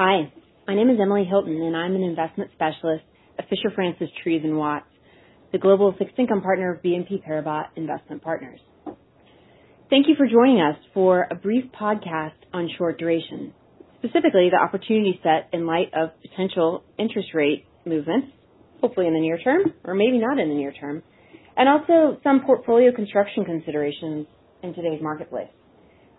Hi, my name is Emily Hylton, and I'm an investment specialist at Fischer Francis Trees and Watts, the global fixed income partner of BNP Paribas Investment Partners. Thank you for joining us for a brief podcast on short duration, specifically the opportunity set in light of potential interest rate movements, hopefully in the near term, or maybe not in the near term, and also some portfolio construction considerations in today's marketplace.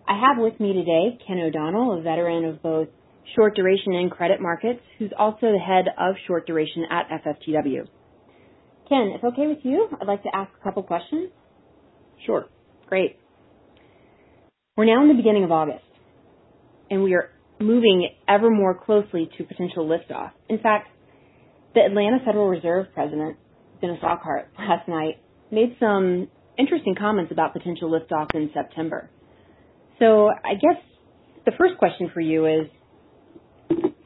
I have with me today Ken O'Donnell, a veteran of both short duration and credit markets, who's also the head of short duration at FFTW. Ken, if okay with you, I'd like to ask a couple questions. Sure. Great. We're now in the beginning of August, and we are moving ever more closely to potential liftoff. In fact, the Atlanta Federal Reserve President, Dennis Lockhart, last night made some interesting comments about potential liftoff in September. So I guess the first question for you is,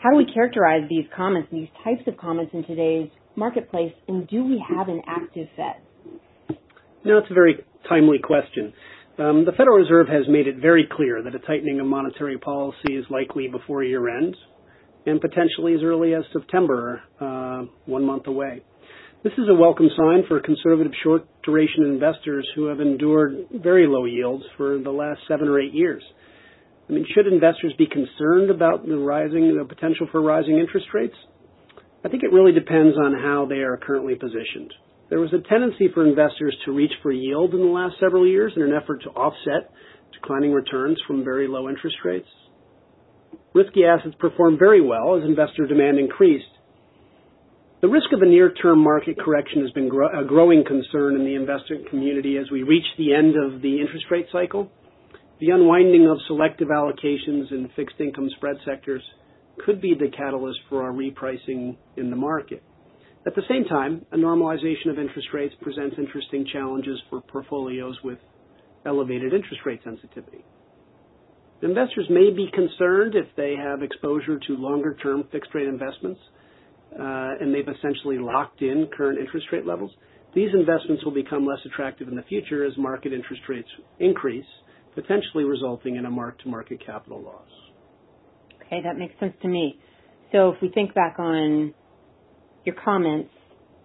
how do we characterize these comments, these types of comments in today's marketplace, and do we have an active Fed? No, it's a very timely question. Um, the Federal Reserve has made it very clear that a tightening of monetary policy is likely before year end and potentially as early as September, uh, one month away. This is a welcome sign for conservative short duration investors who have endured very low yields for the last seven or eight years. I mean, should investors be concerned about the rising, the potential for rising interest rates? I think it really depends on how they are currently positioned. There was a tendency for investors to reach for yield in the last several years in an effort to offset declining returns from very low interest rates. Risky assets performed very well as investor demand increased. The risk of a near-term market correction has been a growing concern in the investment community as we reach the end of the interest rate cycle. The unwinding of selective allocations in fixed income spread sectors could be the catalyst for our repricing in the market. At the same time, a normalization of interest rates presents interesting challenges for portfolios with elevated interest rate sensitivity. Investors may be concerned if they have exposure to longer-term fixed-rate investments, uh, and they've essentially locked in current interest rate levels. These investments will become less attractive in the future as market interest rates increase, potentially resulting in a mark-to-market capital loss. Okay, that makes sense to me. So if we think back on your comments,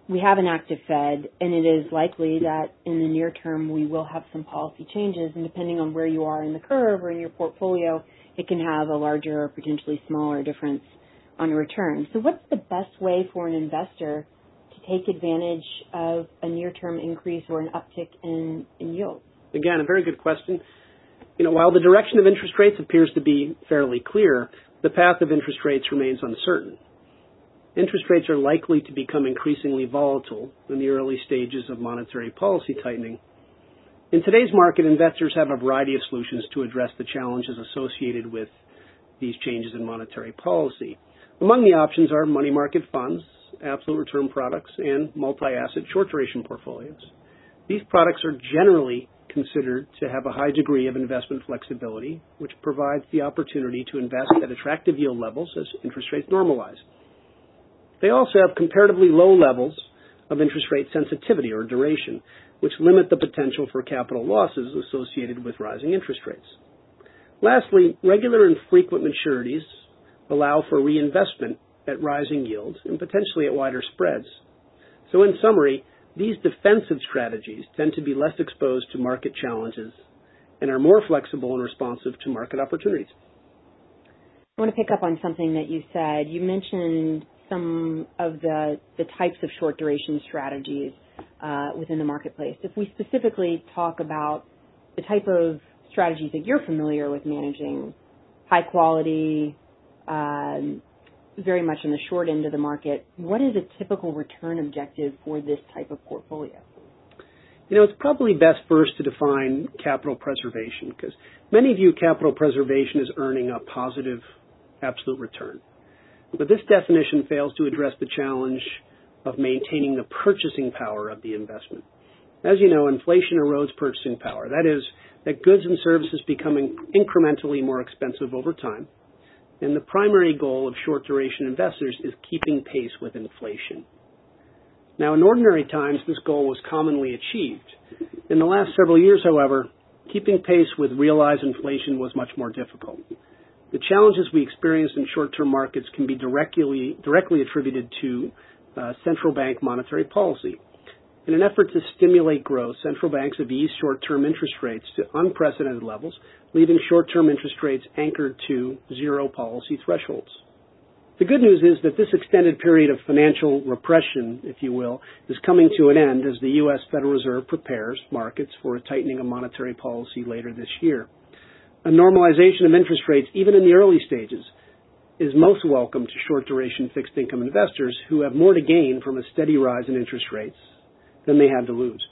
we have an active Fed, and it is likely that in the near term we will have some policy changes, and depending on where you are in the curve or in your portfolio, it can have a larger or potentially smaller difference on return. So what's the best way for an investor to take advantage of a near-term increase or an uptick in, in yield? Again, a very good question. You know, while the direction of interest rates appears to be fairly clear, the path of interest rates remains uncertain. Interest rates are likely to become increasingly volatile in the early stages of monetary policy tightening. In today's market, investors have a variety of solutions to address the challenges associated with these changes in monetary policy. Among the options are money market funds, absolute return products, and multi-asset short duration portfolios. These products are generally considered to have a high degree of investment flexibility, which provides the opportunity to invest at attractive yield levels as interest rates normalize. They also have comparatively low levels of interest rate sensitivity or duration, which limit the potential for capital losses associated with rising interest rates. Lastly, regular and frequent maturities allow for reinvestment at rising yields and potentially at wider spreads. So in summary, these defensive strategies tend to be less exposed to market challenges and are more flexible and responsive to market opportunities. I want to pick up on something that you said. You mentioned some of the, types of short duration strategies uh, within the marketplace. If we specifically talk about the type of strategies that you're familiar with managing, high quality, um, very much in the short end of the market, what is a typical return objective for this type of portfolio? You know, it's probably best first to define capital preservation because many view capital preservation as earning a positive absolute return. But this definition fails to address the challenge of maintaining the purchasing power of the investment. As you know, inflation erodes purchasing power. That is, that goods and services becoming incrementally more expensive over time, and the primary goal of short duration investors is keeping pace with inflation. Now, in ordinary times, this goal was commonly achieved. In the last several years, however, keeping pace with realized inflation was much more difficult. The challenges we experience in short-term markets can be directly, directly attributed to uh, central bank monetary policy. In an effort to stimulate growth, central banks have eased short-term interest rates to unprecedented levels, leaving short-term interest rates anchored to zero policy thresholds. The good news is that this extended period of financial repression, if you will, is coming to an end as the U.S. Federal Reserve prepares markets for a tightening of monetary policy later this year. A normalization of interest rates, even in the early stages, is most welcome to short duration fixed income investors who have more to gain from a steady rise in interest rates than they had to lose.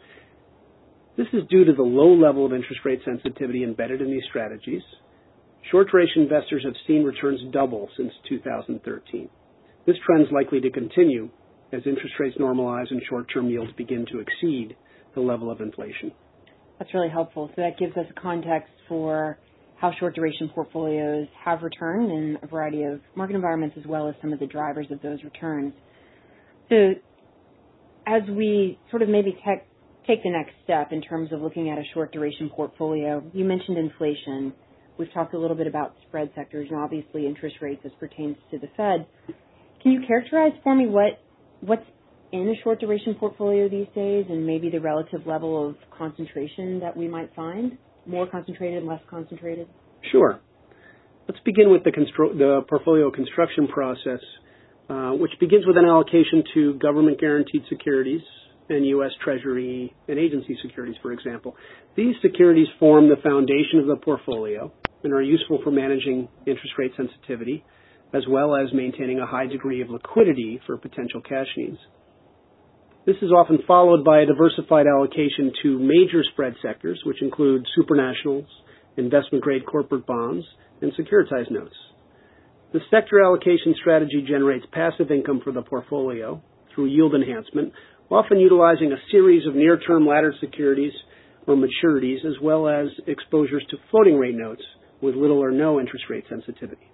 This is due to the low level of interest rate sensitivity embedded in these strategies. Short duration investors have seen returns double since 2013. This trend is likely to continue as interest rates normalize and short-term yields begin to exceed the level of inflation. That's really helpful. So that gives us a context for how short duration portfolios have returned in a variety of market environments as well as some of the drivers of those returns. So as we sort of maybe take the next step in terms of looking at a short duration portfolio, you mentioned inflation. We've talked a little bit about spread sectors and obviously interest rates as pertains to the Fed. Can you characterize for me what what's in a short duration portfolio these days and maybe the relative level of concentration that we might find? More concentrated, less concentrated? Sure. Let's begin with the, constru- the portfolio construction process uh, which begins with an allocation to government guaranteed securities and U.S. Treasury and agency securities, for example. These securities form the foundation of the portfolio and are useful for managing interest rate sensitivity as well as maintaining a high degree of liquidity for potential cash needs. This is often followed by a diversified allocation to major spread sectors, which include supranationals, investment grade corporate bonds, and securitized notes. The sector allocation strategy generates passive income for the portfolio through yield enhancement, often utilizing a series of near-term laddered securities or maturities, as well as exposures to floating rate notes with little or no interest rate sensitivity.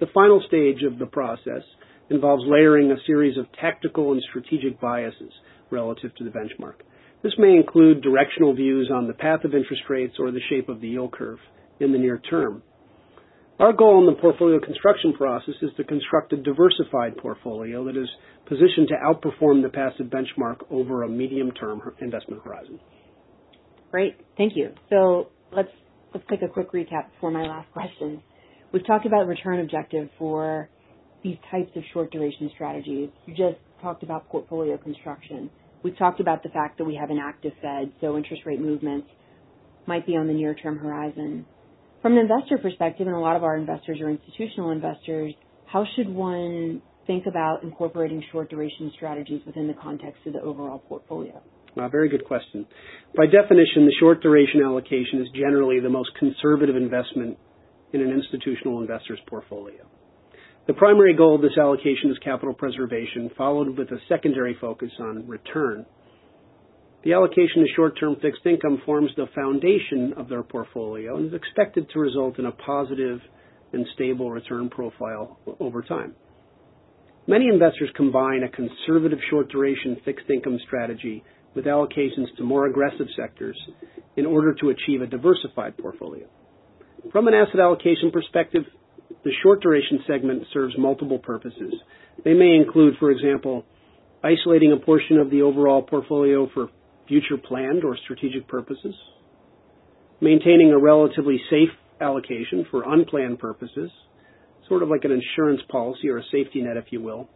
The final stage of the process involves layering a series of tactical and strategic biases relative to the benchmark. This may include directional views on the path of interest rates or the shape of the yield curve in the near term. Our goal in the portfolio construction process is to construct a diversified portfolio that is positioned to outperform the passive benchmark over a medium-term investment horizon. Great. Thank you. So let's let's take a quick recap before my last question. We've talked about return objective for these types of short duration strategies. You just talked about portfolio construction. We've talked about the fact that we have an active Fed, so interest rate movements might be on the near term horizon. From an investor perspective, and a lot of our investors are institutional investors, how should one think about incorporating short duration strategies within the context of the overall portfolio? Uh, very good question. By definition, the short duration allocation is generally the most conservative investment in an institutional investor's portfolio. The primary goal of this allocation is capital preservation, followed with a secondary focus on return. The allocation to short-term fixed income forms the foundation of their portfolio and is expected to result in a positive and stable return profile over time. Many investors combine a conservative short-duration fixed income strategy with allocations to more aggressive sectors in order to achieve a diversified portfolio. From an asset allocation perspective, the short duration segment serves multiple purposes. They may include, for example, isolating a portion of the overall portfolio for future planned or strategic purposes, maintaining a relatively safe allocation for unplanned purposes, sort of like an insurance policy or a safety net, if you will,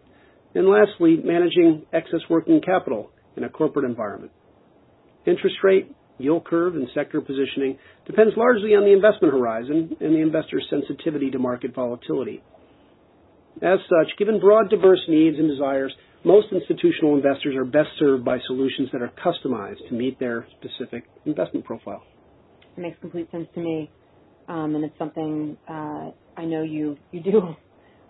and lastly, managing excess working capital in a corporate environment. Interest rate, yield curve, and sector positioning depends largely on the investment horizon and the investor's sensitivity to market volatility. As such, given broad diverse needs and desires, most institutional investors are best served by solutions that are customized to meet their specific investment profile. It makes complete sense to me, um, and it's something uh, I know you you do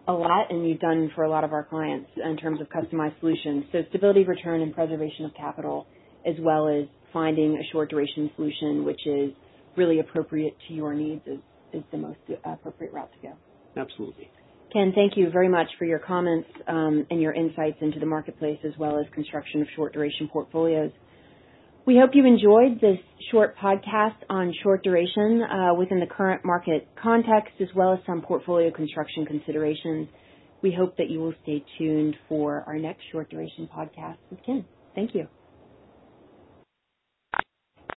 a lot, and you've done for a lot of our clients in terms of customized solutions. So stability, return, and preservation of capital, as well as finding a short duration solution which is really appropriate to your needs, is, is the most appropriate route to go. Absolutely. Ken, thank you very much for your comments um, and your insights into the marketplace as well as construction of short duration portfolios. We hope you enjoyed this short podcast on short duration uh, within the current market context as well as some portfolio construction considerations. We hope that you will stay tuned for our next short duration podcast with Ken. Thank you.